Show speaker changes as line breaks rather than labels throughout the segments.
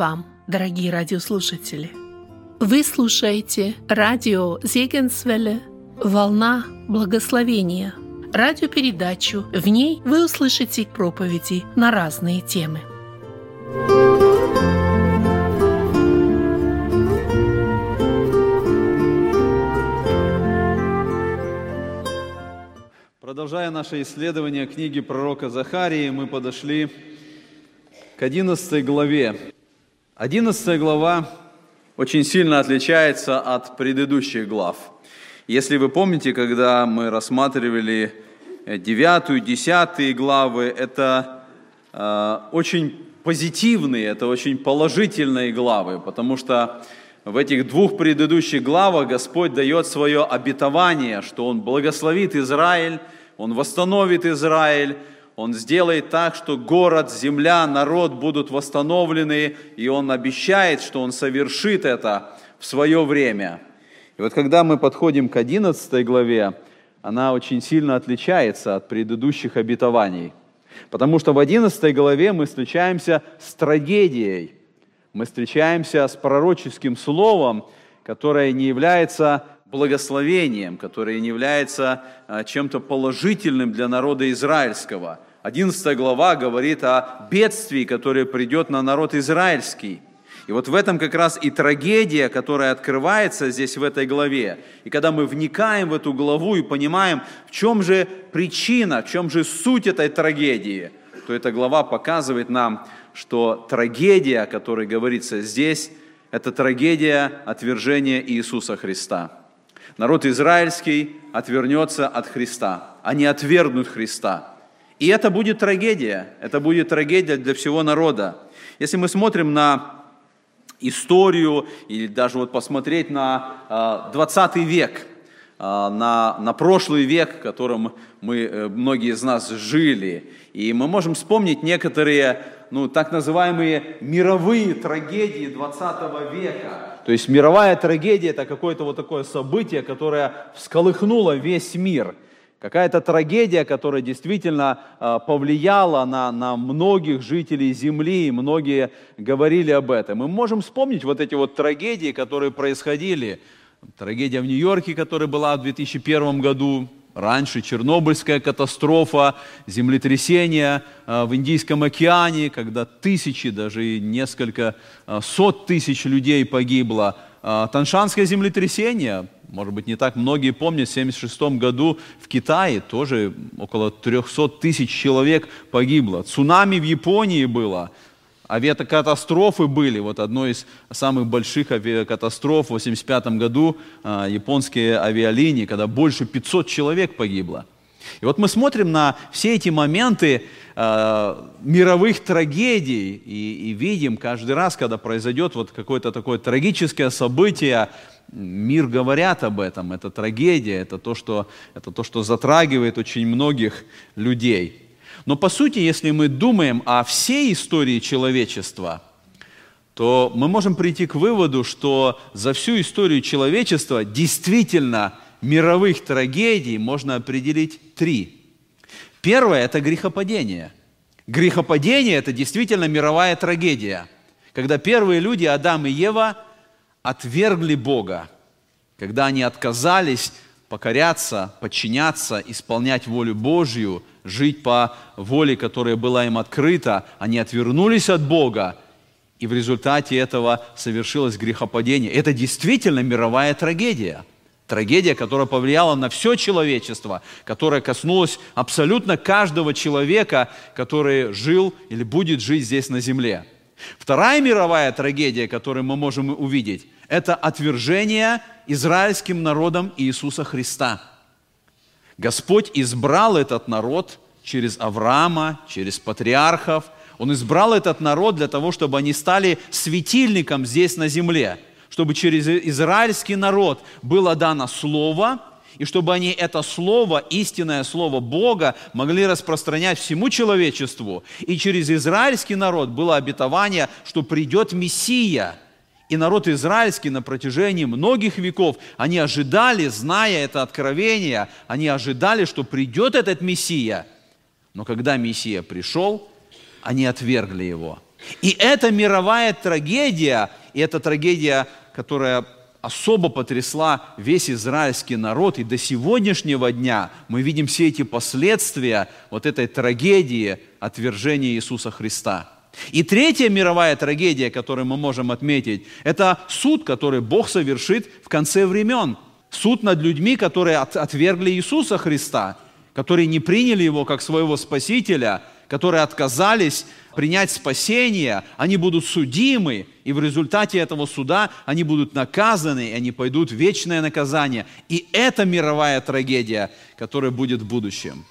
вам, дорогие радиослушатели! Вы слушаете радио Зегенсвелле «Волна благословения» радиопередачу. В ней вы услышите проповеди на разные темы.
Продолжая наше исследование книги пророка Захарии, мы подошли к 11 главе. 11 глава очень сильно отличается от предыдущих глав. Если вы помните, когда мы рассматривали 9, 10 главы, это э, очень позитивные, это очень положительные главы, потому что в этих двух предыдущих главах Господь дает свое обетование, что Он благословит Израиль, Он восстановит Израиль, он сделает так, что город, земля, народ будут восстановлены, и Он обещает, что Он совершит это в свое время. И вот когда мы подходим к 11 главе, она очень сильно отличается от предыдущих обетований. Потому что в 11 главе мы встречаемся с трагедией, мы встречаемся с пророческим словом, которое не является благословением, которое не является а, чем-то положительным для народа израильского – 11 глава говорит о бедствии, которое придет на народ израильский. И вот в этом как раз и трагедия, которая открывается здесь в этой главе. И когда мы вникаем в эту главу и понимаем, в чем же причина, в чем же суть этой трагедии, то эта глава показывает нам, что трагедия, о которой говорится здесь, это трагедия отвержения Иисуса Христа. Народ израильский отвернется от Христа, они отвергнут Христа. И это будет трагедия, это будет трагедия для всего народа. Если мы смотрим на историю или даже вот посмотреть на 20 а, век, а, на, на прошлый век, в котором мы, э, многие из нас жили, и мы можем вспомнить некоторые ну, так называемые мировые трагедии 20 века. То есть мировая трагедия – это какое-то вот такое событие, которое всколыхнуло весь мир – Какая-то трагедия, которая действительно а, повлияла на, на многих жителей Земли, и многие говорили об этом. Мы можем вспомнить вот эти вот трагедии, которые происходили. Трагедия в Нью-Йорке, которая была в 2001 году, раньше Чернобыльская катастрофа, землетрясение а, в Индийском океане, когда тысячи, даже несколько а, сот тысяч людей погибло. Таншанское землетрясение – может быть, не так многие помнят, в 1976 году в Китае тоже около 300 тысяч человек погибло. Цунами в Японии было, авиакатастрофы были. Вот одной из самых больших авиакатастроф в 1985 году а, японские авиалинии, когда больше 500 человек погибло. И вот мы смотрим на все эти моменты э, мировых трагедий и, и видим каждый раз, когда произойдет вот какое-то такое трагическое событие, мир говорят об этом, это трагедия, это то, что, это то, что затрагивает очень многих людей. Но по сути, если мы думаем о всей истории человечества, то мы можем прийти к выводу, что за всю историю человечества действительно мировых трагедий можно определить три. Первое – это грехопадение. Грехопадение – это действительно мировая трагедия, когда первые люди, Адам и Ева – отвергли Бога, когда они отказались покоряться, подчиняться, исполнять волю Божью, жить по воле, которая была им открыта, они отвернулись от Бога, и в результате этого совершилось грехопадение. Это действительно мировая трагедия. Трагедия, которая повлияла на все человечество, которая коснулась абсолютно каждого человека, который жил или будет жить здесь на земле. Вторая мировая трагедия, которую мы можем увидеть, это отвержение израильским народом Иисуса Христа. Господь избрал этот народ через Авраама, через патриархов. Он избрал этот народ для того, чтобы они стали светильником здесь на земле, чтобы через израильский народ было дано слово – и чтобы они это слово, истинное слово Бога, могли распространять всему человечеству. И через израильский народ было обетование, что придет Мессия. И народ израильский на протяжении многих веков, они ожидали, зная это откровение, они ожидали, что придет этот Мессия. Но когда Мессия пришел, они отвергли его. И эта мировая трагедия, и эта трагедия, которая особо потрясла весь израильский народ, и до сегодняшнего дня мы видим все эти последствия вот этой трагедии отвержения Иисуса Христа. И третья мировая трагедия, которую мы можем отметить, это суд, который Бог совершит в конце времен. Суд над людьми, которые отвергли Иисуса Христа, которые не приняли Его как своего Спасителя, которые отказались принять спасение, они будут судимы, и в результате этого суда они будут наказаны, и они пойдут в вечное наказание. И это мировая трагедия, которая будет в будущем.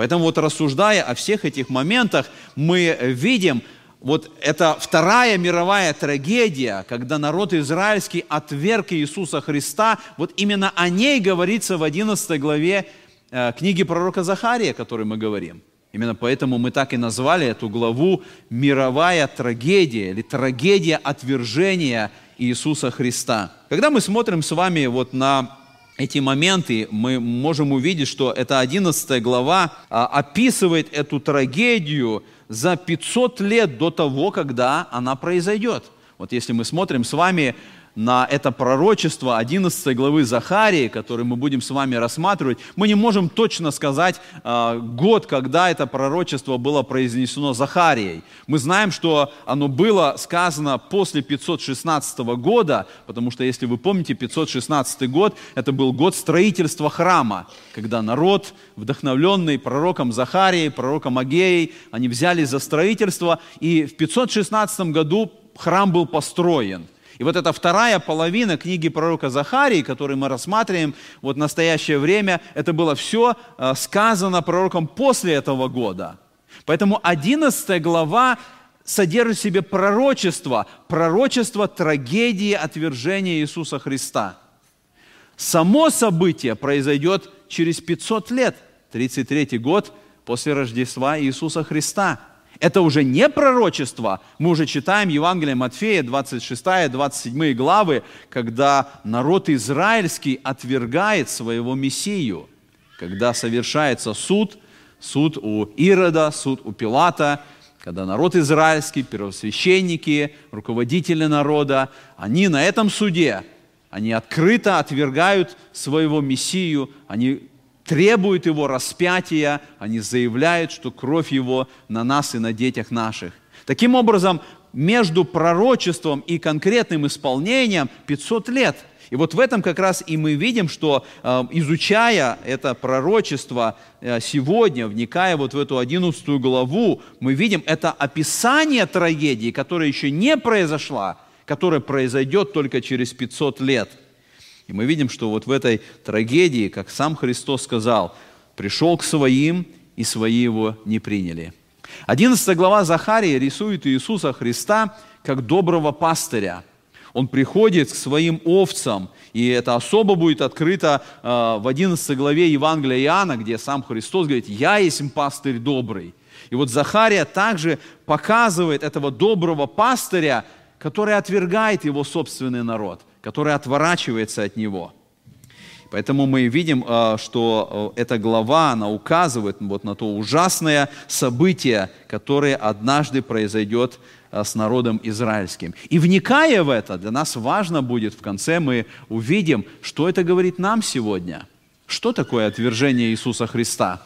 Поэтому вот рассуждая о всех этих моментах, мы видим, вот это вторая мировая трагедия, когда народ израильский отверг Иисуса Христа, вот именно о ней говорится в 11 главе э, книги пророка Захария, о которой мы говорим. Именно поэтому мы так и назвали эту главу «Мировая трагедия» или «Трагедия отвержения Иисуса Христа». Когда мы смотрим с вами вот на эти моменты, мы можем увидеть, что эта 11 глава а, описывает эту трагедию за 500 лет до того, когда она произойдет. Вот если мы смотрим с вами на это пророчество 11 главы Захарии, который мы будем с вами рассматривать, мы не можем точно сказать э, год, когда это пророчество было произнесено Захарией. Мы знаем, что оно было сказано после 516 года, потому что, если вы помните, 516 год – это был год строительства храма, когда народ, вдохновленный пророком Захарией, пророком Агеей, они взялись за строительство, и в 516 году храм был построен – и вот эта вторая половина книги пророка Захарии, которую мы рассматриваем вот в настоящее время, это было все э, сказано пророком после этого года. Поэтому 11 глава содержит в себе пророчество, пророчество трагедии отвержения Иисуса Христа. Само событие произойдет через 500 лет, 33 год после Рождества Иисуса Христа – это уже не пророчество. Мы уже читаем Евангелие Матфея, 26-27 главы, когда народ израильский отвергает своего Мессию, когда совершается суд, суд у Ирода, суд у Пилата, когда народ израильский, первосвященники, руководители народа, они на этом суде, они открыто отвергают своего Мессию, они требуют его распятия, они заявляют, что кровь его на нас и на детях наших. Таким образом, между пророчеством и конкретным исполнением 500 лет. И вот в этом как раз и мы видим, что э, изучая это пророчество э, сегодня, вникая вот в эту 11 главу, мы видим это описание трагедии, которая еще не произошла, которая произойдет только через 500 лет – и мы видим, что вот в этой трагедии, как сам Христос сказал, пришел к своим, и свои его не приняли. 11 глава Захарии рисует Иисуса Христа как доброго пастыря. Он приходит к своим овцам, и это особо будет открыто э, в 11 главе Евангелия Иоанна, где сам Христос говорит, «Я есть пастырь добрый». И вот Захария также показывает этого доброго пастыря, который отвергает его собственный народ который отворачивается от него. Поэтому мы видим, э, что э, эта глава, она указывает вот на то ужасное событие, которое однажды произойдет э, с народом израильским. И вникая в это, для нас важно будет, в конце мы увидим, что это говорит нам сегодня. Что такое отвержение Иисуса Христа?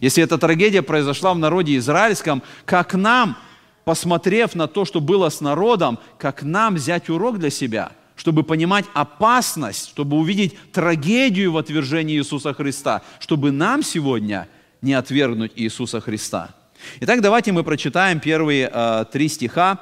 Если эта трагедия произошла в народе израильском, как нам, посмотрев на то, что было с народом, как нам взять урок для себя – чтобы понимать опасность, чтобы увидеть трагедию в отвержении Иисуса Христа, чтобы нам сегодня не отвергнуть Иисуса Христа. Итак, давайте мы прочитаем первые э, три стиха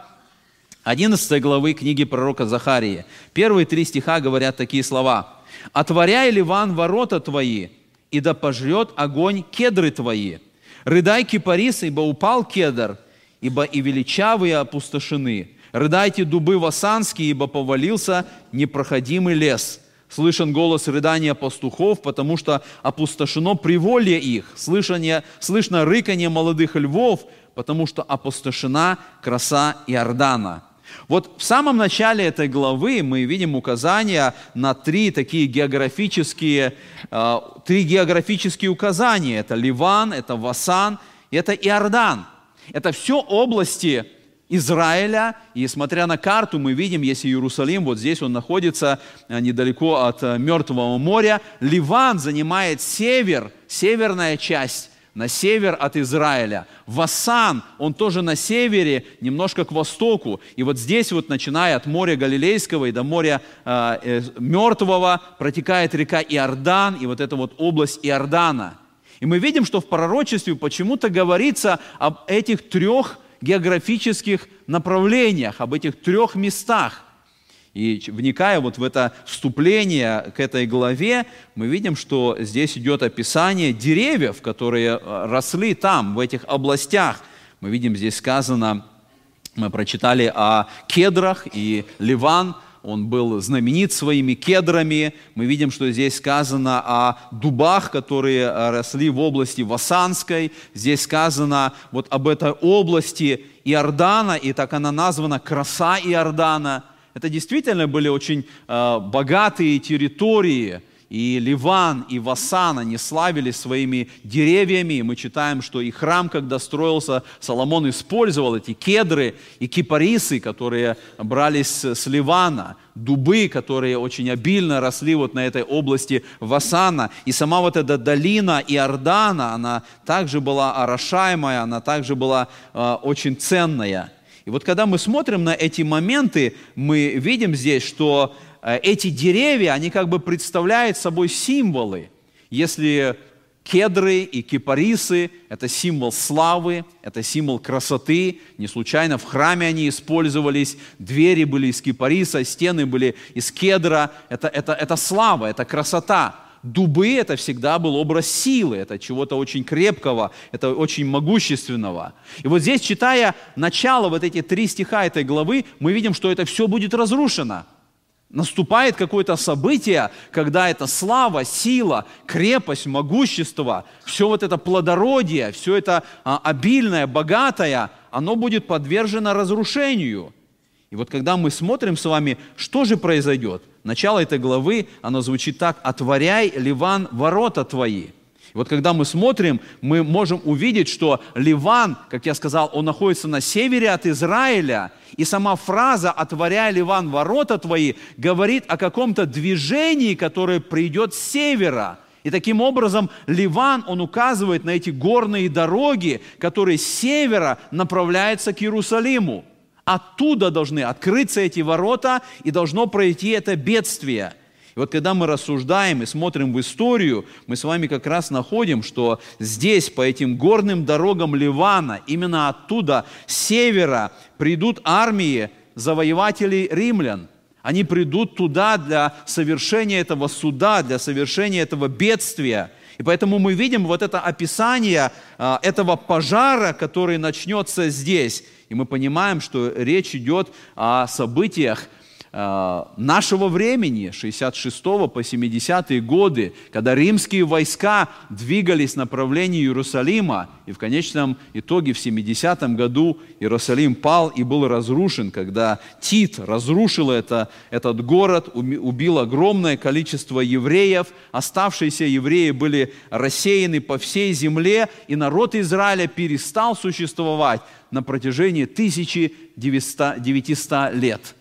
11 главы книги пророка Захарии. Первые три стиха говорят такие слова. «Отворяй, Ливан, ворота твои, и да пожрет огонь кедры твои. Рыдай, кипарис, ибо упал кедр, ибо и величавые опустошены. Рыдайте, дубы васанские, ибо повалился непроходимый лес. Слышен голос рыдания пастухов, потому что опустошено приволье их. Слышание, слышно рыканье молодых львов, потому что опустошена краса Иордана. Вот в самом начале этой главы мы видим указания на три такие географические, э, три географические указания. Это Ливан, это Васан, это Иордан. Это все области Израиля, и смотря на карту, мы видим, если Иерусалим, вот здесь он находится э, недалеко от э, Мертвого моря, Ливан занимает север, северная часть, на север от Израиля. Васан, он тоже на севере, немножко к востоку. И вот здесь вот, начиная от моря Галилейского и до моря э, э, Мертвого, протекает река Иордан, и вот эта вот область Иордана. И мы видим, что в пророчестве почему-то говорится об этих трех географических направлениях, об этих трех местах. И вникая вот в это вступление к этой главе, мы видим, что здесь идет описание деревьев, которые э, росли там, в этих областях. Мы видим, здесь сказано, мы прочитали о кедрах, и Ливан, он был знаменит своими кедрами. Мы видим, что здесь сказано о дубах, которые э, росли в области Васанской. Здесь сказано вот об этой области Иордана, и так она названа «краса Иордана». Это действительно были очень э, богатые территории, и Ливан, и Васан, они славились своими деревьями, мы читаем, что и храм, когда строился, Соломон использовал эти кедры и кипарисы, которые брались с Ливана, дубы, которые очень обильно росли вот на этой области Васана, и сама вот эта долина Иордана, она также была орошаемая, она также была э, очень ценная. И вот когда мы смотрим на эти моменты, мы видим здесь, что эти деревья, они как бы представляют собой символы. Если кедры и кипарисы – это символ славы, это символ красоты. Не случайно в храме они использовались, двери были из кипариса, стены были из кедра. Это, это, это слава, это красота. Дубы – это всегда был образ силы, это чего-то очень крепкого, это очень могущественного. И вот здесь, читая начало, вот эти три стиха этой главы, мы видим, что это все будет разрушено. Наступает какое-то событие, когда эта слава, сила, крепость, могущество, все вот это плодородие, все это а, обильное, богатое, оно будет подвержено разрушению. И вот когда мы смотрим с вами, что же произойдет – начало этой главы, оно звучит так, «Отворяй, Ливан, ворота твои». Вот когда мы смотрим, мы можем увидеть, что Ливан, как я сказал, он находится на севере от Израиля, и сама фраза «отворяй, Ливан, ворота твои» говорит о каком-то движении, которое придет с севера. И таким образом Ливан, он указывает на эти горные дороги, которые с севера направляются к Иерусалиму. Оттуда должны открыться эти ворота, и должно пройти это бедствие. И вот когда мы рассуждаем и смотрим в историю, мы с вами как раз находим, что здесь, по этим горным дорогам Ливана, именно оттуда, с севера, придут армии завоевателей римлян. Они придут туда для совершения этого суда, для совершения этого бедствия. И поэтому мы видим вот это описание а, этого пожара, который начнется здесь. И мы понимаем, что речь идет о событиях нашего времени, 66 по 70-е годы, когда римские войска двигались в направлении Иерусалима, и в конечном итоге в 70-м году Иерусалим пал и был разрушен, когда Тит разрушил это, этот город, убил огромное количество евреев, оставшиеся евреи были рассеяны по всей земле, и народ Израиля перестал существовать на протяжении 1900 лет.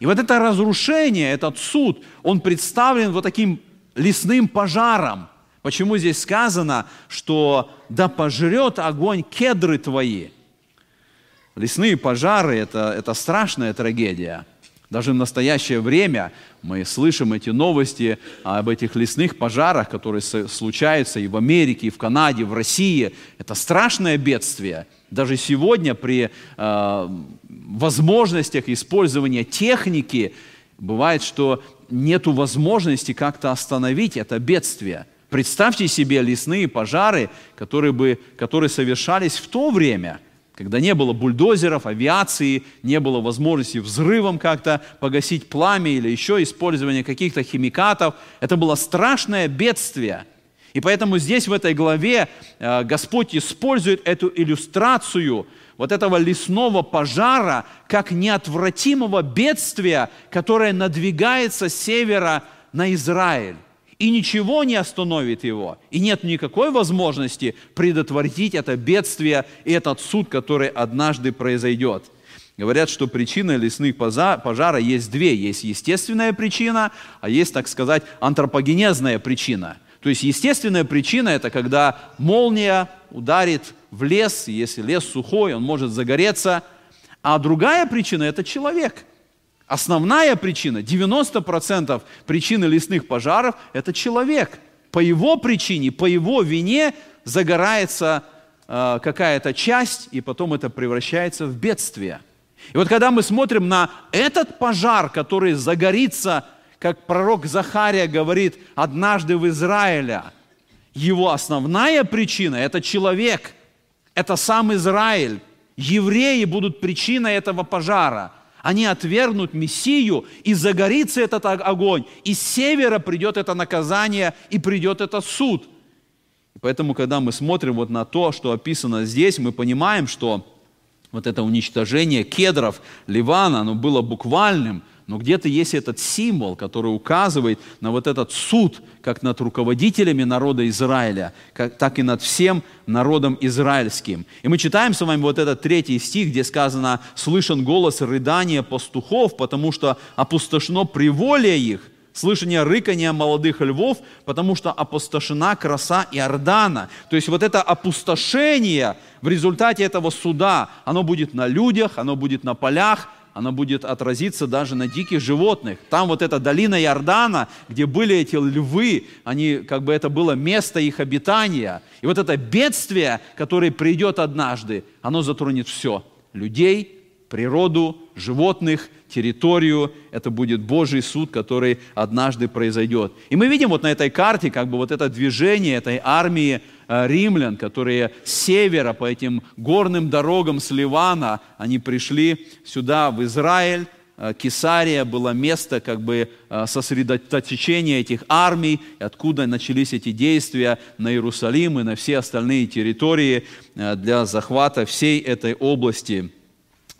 И вот это разрушение, этот суд, он представлен вот таким лесным пожаром. Почему здесь сказано, что да пожрет огонь кедры твои? Лесные пожары это, – это страшная трагедия – даже в настоящее время мы слышим эти новости об этих лесных пожарах, которые случаются и в Америке, и в Канаде, и в России. Это страшное бедствие. Даже сегодня при э, возможностях использования техники бывает, что нет возможности как-то остановить это бедствие. Представьте себе лесные пожары, которые, бы, которые совершались в то время – когда не было бульдозеров, авиации, не было возможности взрывом как-то погасить пламя или еще использование каких-то химикатов. Это было страшное бедствие. И поэтому здесь в этой главе э, Господь использует эту иллюстрацию вот этого лесного пожара как неотвратимого бедствия, которое надвигается с севера на Израиль и ничего не остановит его. И нет никакой возможности предотвратить это бедствие и этот суд, который однажды произойдет. говорят, что причины лесных пожара есть две. Есть естественная причина, а есть, так сказать, антропогенезная причина. То есть естественная причина – это когда молния ударит в лес, и если лес сухой, он может загореться. А другая причина – это человек. Основная причина, 90% причины лесных пожаров – это человек. По его причине, по его вине загорается э, какая-то часть, и потом это превращается в бедствие – и вот когда мы смотрим на этот пожар, который загорится, как пророк Захария говорит, однажды в Израиле, его основная причина – это человек, это сам Израиль. Евреи будут причиной этого пожара. Они отвергнут Мессию, и загорится этот огонь. И с севера придет это наказание, и придет этот суд. Поэтому, когда мы смотрим вот на то, что описано здесь, мы понимаем, что вот это уничтожение кедров Ливана, оно было буквальным, но где-то есть этот символ, который указывает на вот этот суд, как над руководителями народа Израиля, как, так и над всем народом израильским. И мы читаем с вами вот этот третий стих, где сказано «Слышен голос рыдания пастухов, потому что опустошено приволие их, слышание рыкания молодых львов, потому что опустошена краса Иордана. То есть вот это опустошение в результате этого суда, оно будет на людях, оно будет на полях, оно будет отразиться даже на диких животных. Там вот эта долина Иордана, где были эти львы, они, как бы это было место их обитания. И вот это бедствие, которое придет однажды, оно затронет все. Людей, природу, животных, территорию. Это будет Божий суд, который однажды произойдет. И мы видим вот на этой карте как бы вот это движение этой армии римлян, которые с севера по этим горным дорогам с Ливана, они пришли сюда, в Израиль, э, Кесария было место как бы э, сосредоточения этих армий, откуда начались эти действия на Иерусалим и на все остальные территории для захвата всей этой области.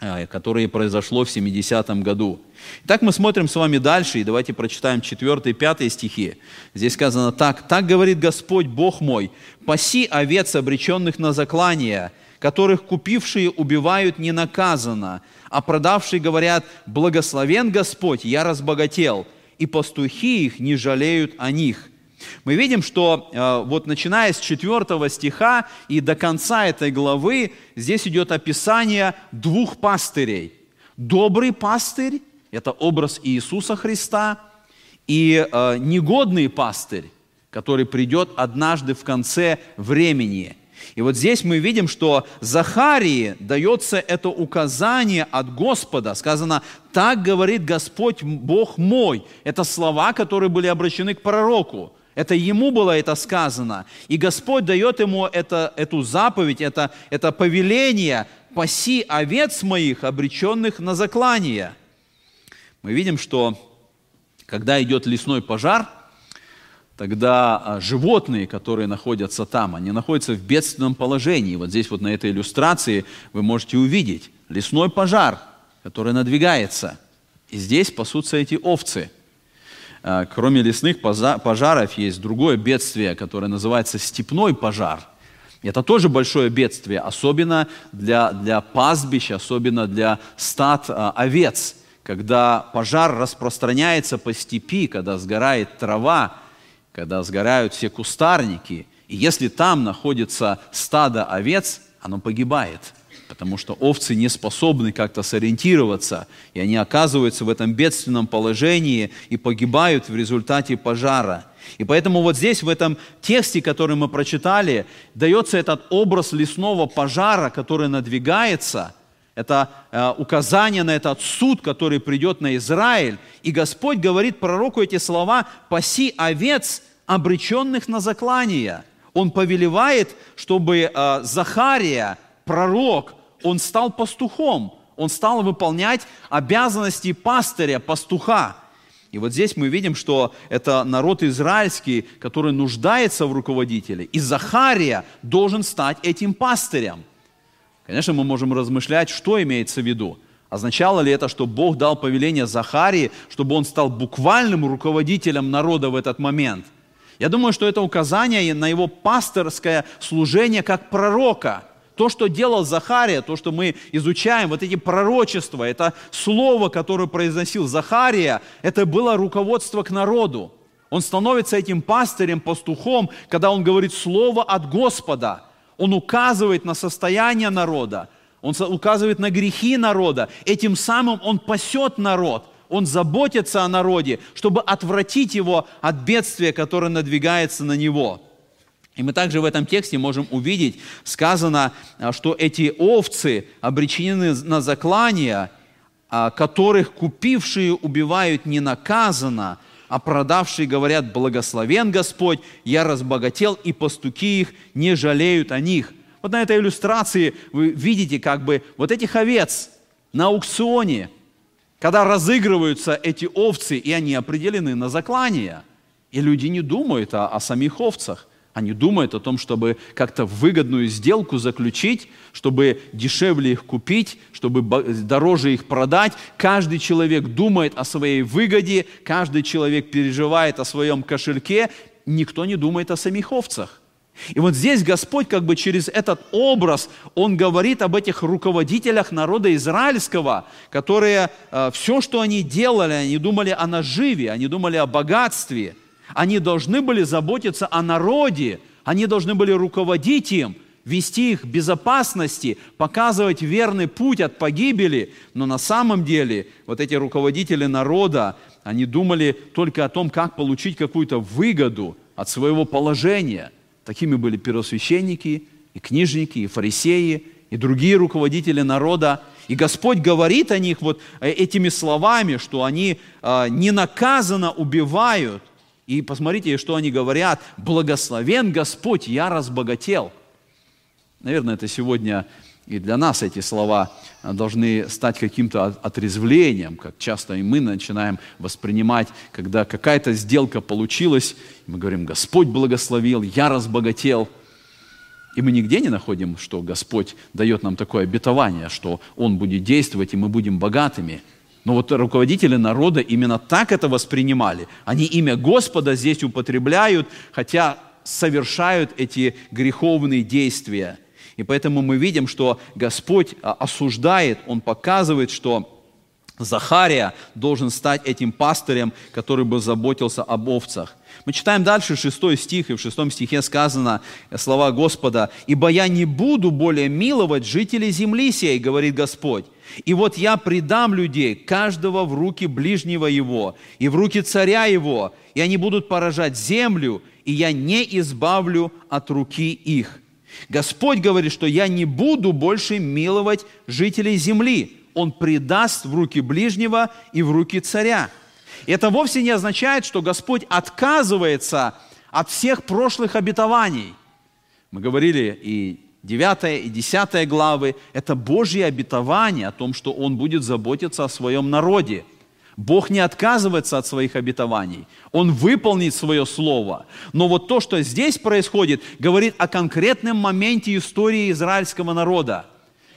Э, которое произошло в 70-м году. Итак, мы смотрим с вами дальше, и давайте прочитаем 4 и 5 стихи. Здесь сказано так. «Так говорит Господь, Бог мой, паси овец, обреченных на заклание, которых купившие убивают ненаказанно, а продавшие говорят, благословен Господь, я разбогател, и пастухи их не жалеют о них». Мы видим, что э, вот начиная с 4 стиха и до конца этой главы, здесь идет описание двух пастырей. Добрый пастырь – это образ Иисуса Христа, и э, негодный пастырь, который придет однажды в конце времени. И вот здесь мы видим, что Захарии дается это указание от Господа. Сказано, так говорит Господь Бог мой. Это слова, которые были обращены к пророку. Это ему было это сказано. И Господь дает ему это, эту заповедь, это, это повеление «паси овец моих, обреченных на заклание». Мы видим, что когда идет лесной пожар, тогда а, животные, которые находятся там, они находятся в бедственном положении. Вот здесь вот на этой иллюстрации вы можете увидеть лесной пожар, который надвигается. И здесь пасутся эти овцы – кроме лесных пожаров есть другое бедствие, которое называется степной пожар. Это тоже большое бедствие, особенно для, для пастбищ, особенно для стад э, овец. Когда пожар распространяется по степи, когда сгорает трава, когда сгорают все кустарники, и если там находится стадо овец, оно погибает – потому что овцы не способны как-то сориентироваться, и они оказываются в этом бедственном положении и погибают в результате пожара. И поэтому вот здесь, в этом тексте, который мы прочитали, дается этот образ лесного пожара, который надвигается, это э, указание на этот суд, который придет на Израиль. И Господь говорит пророку эти слова «паси овец, обреченных на заклание». Он повелевает, чтобы э, Захария, пророк, он стал пастухом, он стал выполнять обязанности пастыря, пастуха. И вот здесь мы видим, что это народ израильский, который нуждается в руководителе. И Захария должен стать этим пастырем. Конечно, мы можем размышлять, что имеется в виду. Означало ли это, что Бог дал повеление Захарии, чтобы он стал буквальным руководителем народа в этот момент? Я думаю, что это указание на его пасторское служение как пророка – То, что делал Захария, то, что мы изучаем, вот эти пророчества, это слово, которое произносил Захария, это было руководство к народу. Он становится этим пастырем, пастухом, когда он говорит слово от Господа. Он указывает на состояние народа, он указывает на грехи народа. Этим самым он пасет народ, он заботится о народе, чтобы отвратить его от бедствия, которое надвигается на него. И мы также в этом тексте можем увидеть, сказано, а, что эти овцы обречены на заклание, а, которых купившие убивают не наказано, а продавшие говорят, благословен Господь, я разбогател, и пастуки их не жалеют о них. Вот на этой иллюстрации вы видите как бы вот этих овец на аукционе, когда разыгрываются эти овцы, и они определены на заклание. И люди не думают о, о самих овцах. Они думают о том, чтобы как-то выгодную сделку заключить, чтобы дешевле их купить, чтобы дороже их продать. Каждый человек думает о своей выгоде, каждый человек переживает о своем кошельке, никто не думает о самих овцах. И вот здесь Господь как бы через этот образ, Он говорит об этих руководителях народа израильского, которые э, все, что они делали, они думали о наживе, они думали о богатстве – они должны были заботиться о народе, они должны были руководить им, вести их в безопасности, показывать верный путь от погибели. Но на самом деле вот эти руководители народа, они думали только о том, как получить какую-то выгоду от своего положения. Такими были первосвященники, и книжники, и фарисеи, и другие руководители народа. И Господь говорит о них вот э, этими словами, что они э, ненаказанно убивают – и посмотрите, что они говорят. «Благословен Господь, я разбогател». Наверное, это сегодня и для нас эти слова должны стать каким-то отрезвлением, как часто и мы начинаем воспринимать, когда какая-то сделка получилась, мы говорим, Господь благословил, я разбогател. И мы нигде не находим, что Господь дает нам такое обетование, что Он будет действовать, и мы будем богатыми – но вот руководители народа именно так это воспринимали. Они имя Господа здесь употребляют, хотя совершают эти греховные действия. И поэтому мы видим, что Господь а, осуждает, Он показывает, что Захария должен стать этим пастырем, который бы заботился об овцах. Мы читаем дальше шестой стих, и в шестом стихе сказано слова Господа, «Ибо я не буду более миловать жителей земли сей, говорит Господь, и вот я предам людей, каждого в руки ближнего его, и в руки царя его, и они будут поражать землю, и я не избавлю от руки их». Господь говорит, что я не буду больше миловать жителей земли. Он предаст в руки ближнего и в руки царя. И это вовсе не означает, что Господь отказывается от всех прошлых обетований. Мы говорили и 9 и 10 главы – это Божье обетование о том, что Он будет заботиться о своем народе. Бог не отказывается от своих обетований. Он выполнит свое слово. Но вот то, что здесь происходит, говорит о конкретном моменте истории израильского народа,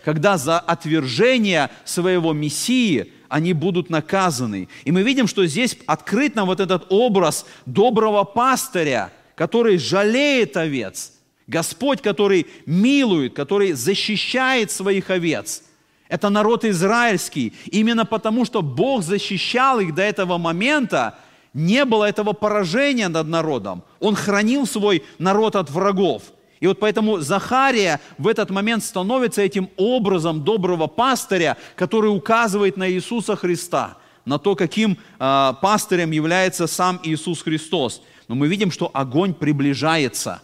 когда за отвержение своего Мессии – они будут наказаны. И мы видим, что здесь открыт нам вот этот образ доброго пастыря, который жалеет овец. Господь, который милует, который защищает своих овец. Это народ израильский. Именно потому, что Бог защищал их до этого момента, не было этого поражения над народом. Он хранил свой народ от врагов – и вот поэтому Захария в этот момент становится этим образом доброго пастыря, который указывает на Иисуса Христа, на то, каким э, пастырем является сам Иисус Христос. Но мы видим, что огонь приближается.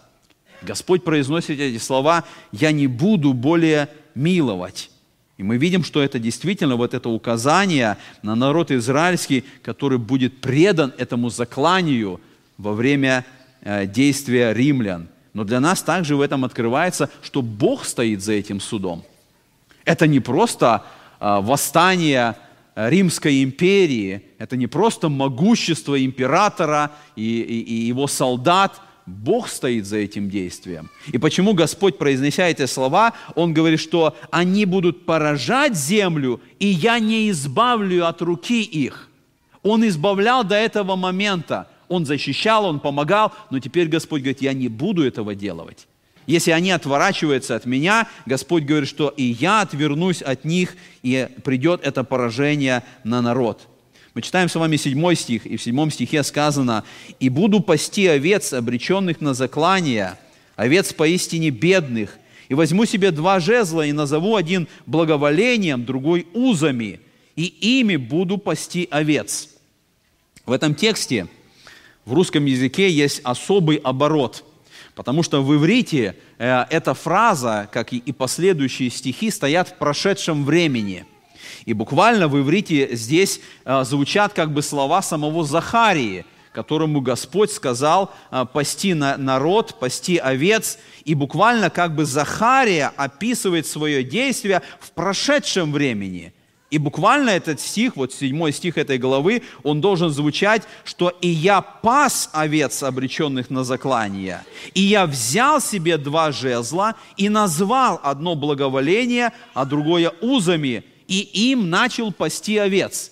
Господь произносит эти слова «Я не буду более миловать». И мы видим, что это действительно вот это указание на народ израильский, который будет предан этому закланию во время э, действия римлян. Но для нас также в этом открывается, что Бог стоит за этим судом. Это не просто а, восстание Римской империи, это не просто могущество императора и, и, и его солдат, Бог стоит за этим действием. И почему Господь, произнеся эти слова, Он говорит, что они будут поражать землю, и я не избавлю от руки их. Он избавлял до этого момента. Он защищал, он помогал, но теперь Господь говорит, я не буду этого делать. Если они отворачиваются от меня, Господь говорит, что и я отвернусь от них, и придет это поражение на народ. Мы читаем с вами седьмой стих, и в седьмом стихе сказано, «И буду пасти овец, обреченных на заклание, овец поистине бедных, и возьму себе два жезла, и назову один благоволением, другой узами, и ими буду пасти овец». В этом тексте в русском языке есть особый оборот – Потому что в иврите э, эта фраза, как и последующие стихи, стоят в прошедшем времени. И буквально в иврите здесь э, звучат как бы слова самого Захарии, которому Господь сказал э, пасти народ, пасти овец. И буквально как бы Захария описывает свое действие в прошедшем времени – и буквально этот стих, вот седьмой стих этой главы, он должен звучать, что «И я пас овец, обреченных на заклание, и я взял себе два жезла и назвал одно благоволение, а другое узами, и им начал пасти овец».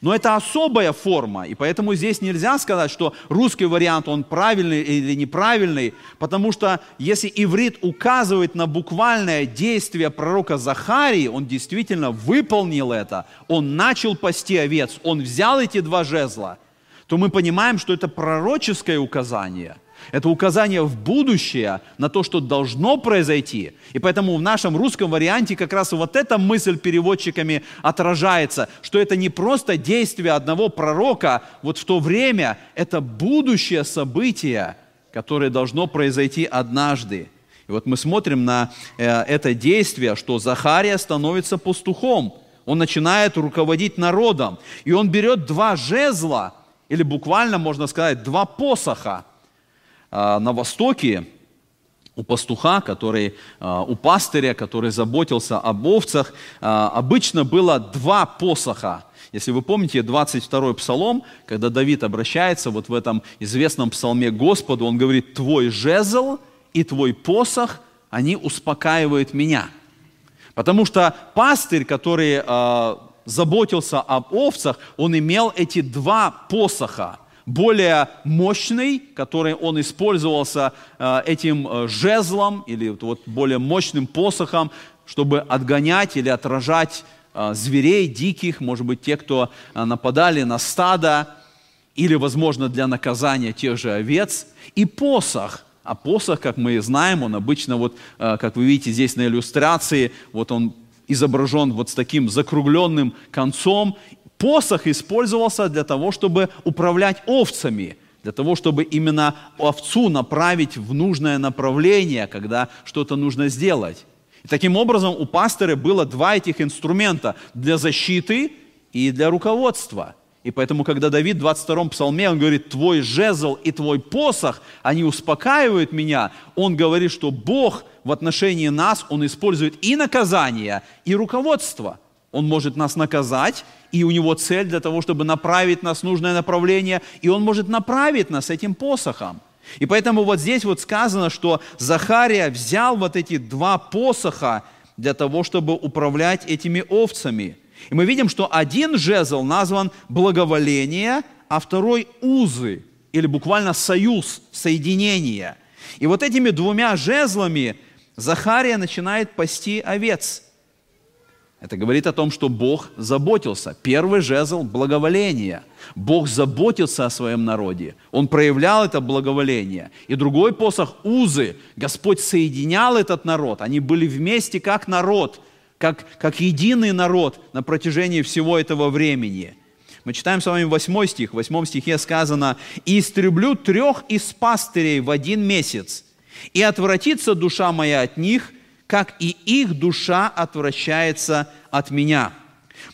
Но это особая форма, и поэтому здесь нельзя сказать, что русский вариант, он правильный или неправильный, потому что если иврит указывает на буквальное действие пророка Захарии, он действительно выполнил это, он начал пасти овец, он взял эти два жезла, то мы понимаем, что это пророческое указание – это указание в будущее на то, что должно произойти. И поэтому в нашем русском варианте как раз вот эта мысль переводчиками отражается, что это не просто действие одного пророка вот в то время, это будущее событие, которое должно произойти однажды. И вот мы смотрим на э, это действие, что Захария становится пастухом. Он начинает руководить народом. И он берет два жезла, или буквально можно сказать, два посоха – на Востоке у пастуха, который, а, у пастыря, который заботился об овцах, а, обычно было два посоха. Если вы помните 22-й псалом, когда Давид обращается вот в этом известном псалме Господу, он говорит, «Твой жезл и твой посох, они успокаивают меня». Потому что пастырь, который заботился об овцах, он имел эти два посоха – более мощный, который он использовался э, этим э, жезлом или вот более мощным посохом, чтобы отгонять или отражать э, зверей диких, может быть, те, кто нападали на стадо, или, возможно, для наказания тех же овец, и посох. А посох, как мы знаем, он обычно, вот, как вы видите здесь на иллюстрации, вот он изображен вот с таким закругленным концом, посох использовался для того, чтобы управлять овцами, для того, чтобы именно овцу направить в нужное направление, когда что-то нужно сделать. И таким образом у пастыря было два этих инструмента для защиты и для руководства. И поэтому, когда Давид в 22-м псалме, он говорит, «Твой жезл и твой посох, они успокаивают меня», он говорит, что Бог в отношении нас, он использует и наказание, и руководство – он может нас наказать, и у него цель для того, чтобы направить нас в нужное направление, и он может направить нас этим посохом. И поэтому вот здесь вот сказано, что Захария взял вот эти два посоха для того, чтобы управлять этими овцами. И мы видим, что один жезл назван благоволение, а второй узы, или буквально союз, соединение. И вот этими двумя жезлами Захария начинает пасти овец – это говорит о том, что Бог заботился. Первый жезл – благоволение. Бог заботился о своем народе. Он проявлял это благоволение. И другой посох – узы. Господь соединял этот народ. Они были вместе как народ, как, как единый народ на протяжении всего этого времени. Мы читаем с вами восьмой стих. В восьмом стихе сказано «И истреблю трех из пастырей в один месяц, и отвратится душа моя от них – как и их душа отвращается от меня».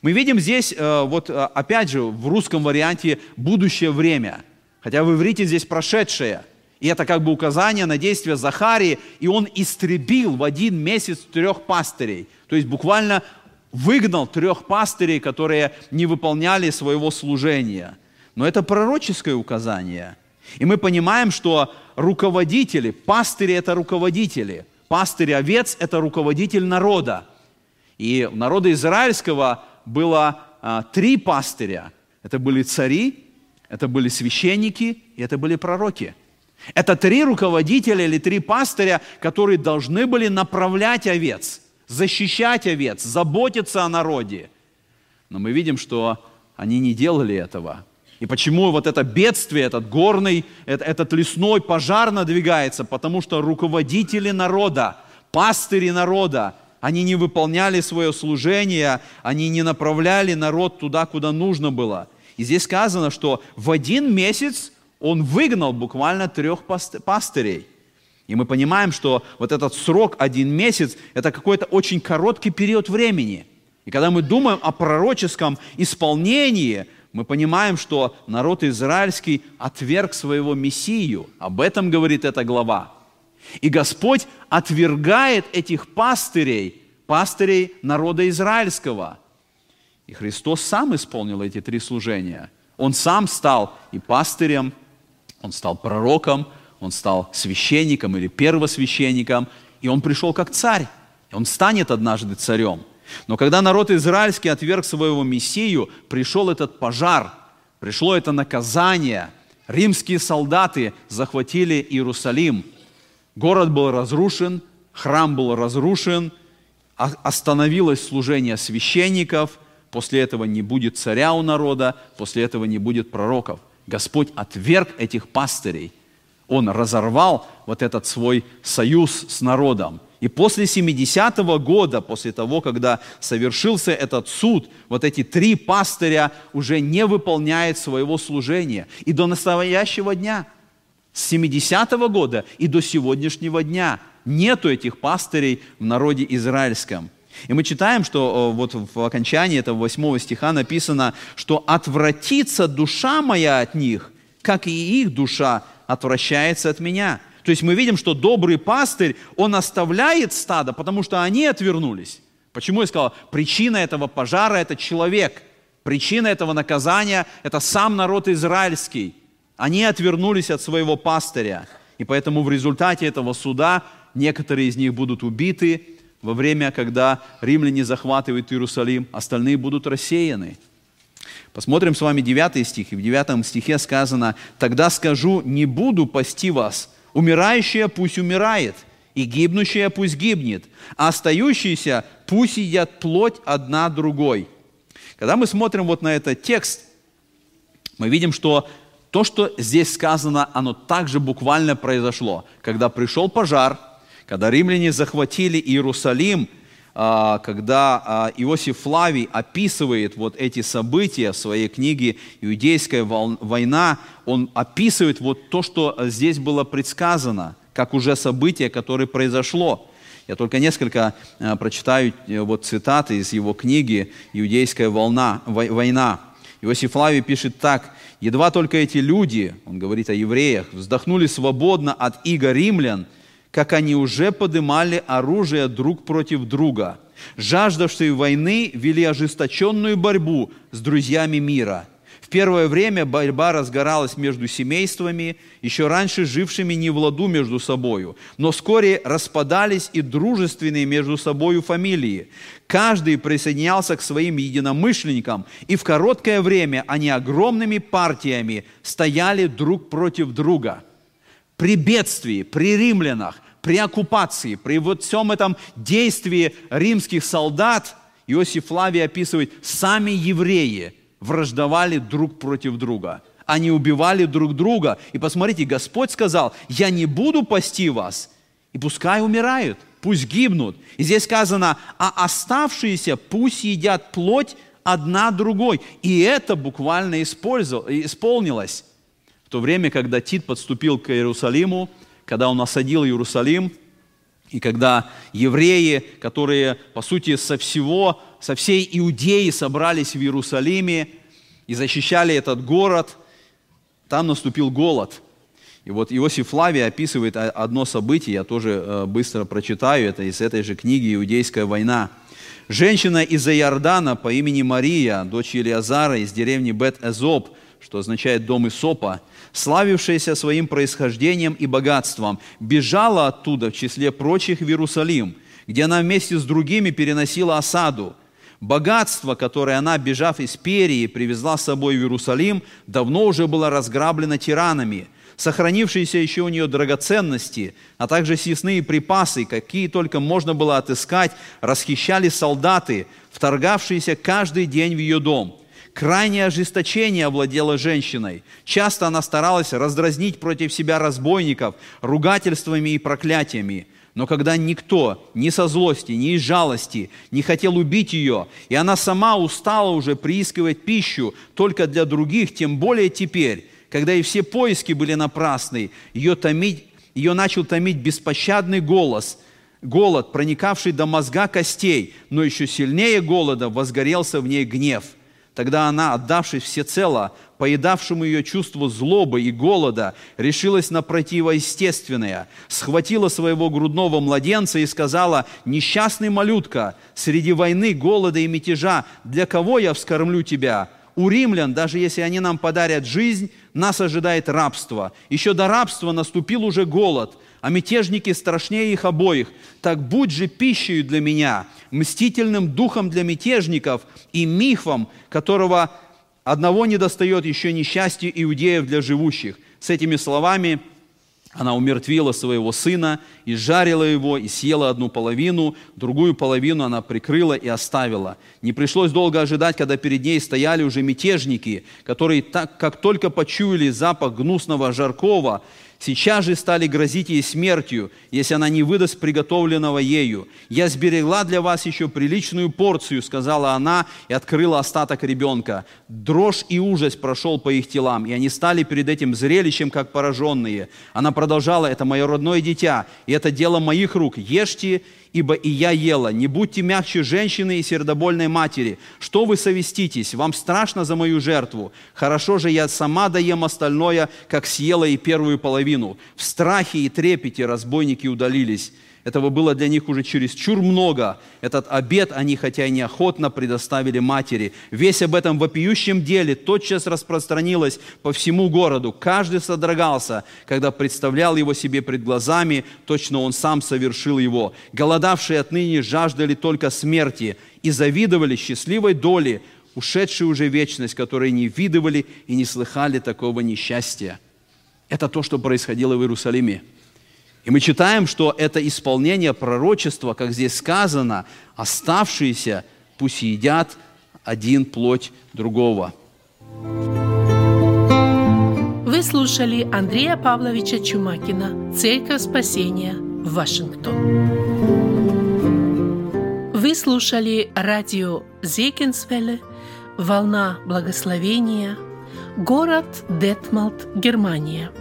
Мы видим здесь, э, вот э, опять же, в русском варианте будущее время, хотя в иврите здесь прошедшее. И это как бы указание на действие Захарии, и он истребил в один месяц трех пастырей. То есть буквально выгнал трех пастырей, которые не выполняли своего служения. Но это пророческое указание. И мы понимаем, что руководители, пастыри – это руководители – Пастырь овец – это руководитель народа. И у народа израильского было а, три пастыря. Это были цари, это были священники и это были пророки. Это три руководителя или три пастыря, которые должны были направлять овец, защищать овец, заботиться о народе. Но мы видим, что они не делали этого. И почему вот это бедствие, этот горный, этот лесной пожар надвигается? Потому что руководители народа, пастыри народа, они не выполняли свое служение, они не направляли народ туда, куда нужно было. И здесь сказано, что в один месяц он выгнал буквально трех пастырей. И мы понимаем, что вот этот срок, один месяц, это какой-то очень короткий период времени. И когда мы думаем о пророческом исполнении, мы понимаем, что народ израильский отверг своего Мессию. Об этом говорит эта глава. И Господь отвергает этих пастырей, пастырей народа израильского. И Христос сам исполнил эти три служения. Он сам стал и пастырем, он стал пророком, он стал священником или первосвященником, и он пришел как царь. Он станет однажды царем. Но когда народ израильский отверг своего Мессию, пришел этот пожар, пришло это наказание. Римские солдаты захватили Иерусалим. Город был разрушен, храм был разрушен, остановилось служение священников, после этого не будет царя у народа, после этого не будет пророков. Господь отверг этих пастырей. Он разорвал вот этот свой союз с народом. И после 70-го года, после того, когда совершился этот суд, вот эти три пастыря уже не выполняют своего служения. И до настоящего дня, с 70-го года и до сегодняшнего дня, нету этих пастырей в народе израильском. И мы читаем, что вот в окончании этого восьмого стиха написано, что «отвратится душа моя от них, как и их душа отвращается от меня». То есть мы видим, что добрый пастырь, он оставляет стадо, потому что они отвернулись. Почему я сказал, причина этого пожара – это человек. Причина этого наказания – это сам народ израильский. Они отвернулись от своего пастыря. И поэтому в результате этого суда некоторые из них будут убиты, во время, когда римляне захватывают Иерусалим, остальные будут рассеяны. Посмотрим с вами 9 стих. И в 9 стихе сказано, «Тогда скажу, не буду пасти вас, умирающая пусть умирает, и гибнущая пусть гибнет, а остающиеся пусть едят плоть одна другой». Когда мы смотрим вот на этот текст, мы видим, что то, что здесь сказано, оно также буквально произошло. Когда пришел пожар – когда римляне захватили Иерусалим, когда а, Иосиф Флавий описывает вот эти события в своей книге «Иудейская война», он описывает вот то, что здесь было предсказано, как уже событие, которое произошло. Я только несколько а, прочитаю э, вот цитаты из его книги «Иудейская волна, война». Иосиф Флавий пишет так, «Едва только эти люди, он говорит о евреях, вздохнули свободно от иго римлян, как они уже подымали оружие друг против друга. Жаждавшие войны вели ожесточенную борьбу с друзьями мира. В первое время борьба разгоралась между семействами, еще раньше жившими не в ладу между собою, но вскоре распадались и дружественные между собою фамилии. Каждый присоединялся к своим единомышленникам, и в короткое время они огромными партиями стояли друг против друга. При бедствии, при римлянах при оккупации, при вот всем этом действии римских солдат, Иосиф Флавий описывает, сами евреи враждовали друг против друга. Они убивали друг друга. И посмотрите, Господь сказал, я не буду пасти вас, и пускай умирают, пусть гибнут. И здесь сказано, а оставшиеся пусть едят плоть одна другой. И это буквально исполнилось. В то время, когда Тит подступил к Иерусалиму, когда он осадил Иерусалим, и когда евреи, которые, по сути, со всего, со всей Иудеи собрались в Иерусалиме и защищали этот город, там наступил голод. И вот Иосиф Флавий описывает одно событие, я тоже э, быстро прочитаю, это из этой же книги «Иудейская война». Женщина из Иордана по имени Мария, дочь Илиазара из деревни Бет-Эзоп, что означает «дом Исопа», славившаяся своим происхождением и богатством, бежала оттуда в числе прочих в Иерусалим, где она вместе с другими переносила осаду. Богатство, которое она, бежав из Перии, привезла с собой в Иерусалим, давно уже было разграблено тиранами. сохранившиеся еще у нее драгоценности, а также съестные припасы, какие только можно было отыскать, расхищали солдаты, вторгавшиеся каждый день в ее дом. Крайнее ожесточение овладело женщиной. Часто она старалась раздразнить против себя разбойников ругательствами и проклятиями. Но когда никто ни со злости, ни из жалости не хотел убить ее, и она сама устала уже приискивать пищу только для других, тем более теперь, когда и все поиски были напрасны, ее, томить, ее начал томить беспощадный голос, голод, проникавший до мозга костей, но еще сильнее голода возгорелся в ней гнев. Тогда она, отдавшись всецело поедавшему ее чувству злобы и голода, решилась на противоестественное, схватила своего грудного младенца и сказала, «Несчастный малютка, среди войны, голода и мятежа, для кого я вскормлю тебя? У римлян, даже если они нам подарят жизнь, нас ожидает рабство. Еще до рабства наступил уже голод, а мятежники страшнее их обоих. Так будь же пищей для меня, мстительным духом для мятежников и мифом, которого Одного не достает еще несчастье иудеев для живущих. С этими словами она умертвила своего сына и жарила его, и съела одну половину, другую половину она прикрыла и оставила. Не пришлось долго ожидать, когда перед ней стояли уже мятежники, которые, так как только почуяли запах гнусного жаркого, Сейчас же стали грозить ей смертью, если она не выдаст приготовленного ею. «Я сберегла для вас еще приличную порцию», — сказала она, и открыла остаток ребенка. Дрожь и ужас прошел по их телам, и они стали перед этим зрелищем, как пораженные. Она продолжала, «Это мое родное дитя, и это дело моих рук. Ешьте ибо и я ела. Не будьте мягче женщины и сердобольной матери. Что вы совеститесь? Вам страшно за мою жертву? Хорошо же я сама доем остальное, как съела и первую половину. В страхе и трепете разбойники удалились. Этого было для них уже чересчур много. Этот обед они, хотя и неохотно, предоставили матери. Весь об этом вопиющем деле тотчас распространилось по всему городу. Каждый содрогался, когда представлял его себе пред глазами, точно он сам совершил его. Голодавшие отныне жаждали только смерти и завидовали счастливой доли, ушедшей уже вечность, которые не видывали и не слыхали такого несчастья. Это то, что происходило в Иерусалиме. И мы читаем, что это исполнение пророчества, как здесь сказано, оставшиеся пусть едят один плоть другого.
Вы слушали Андрея Павловича Чумакина «Церковь спасения. Вашингтон». Вы слушали радио Зекинсвелле «Волна благословения», город Детмалт, Германия –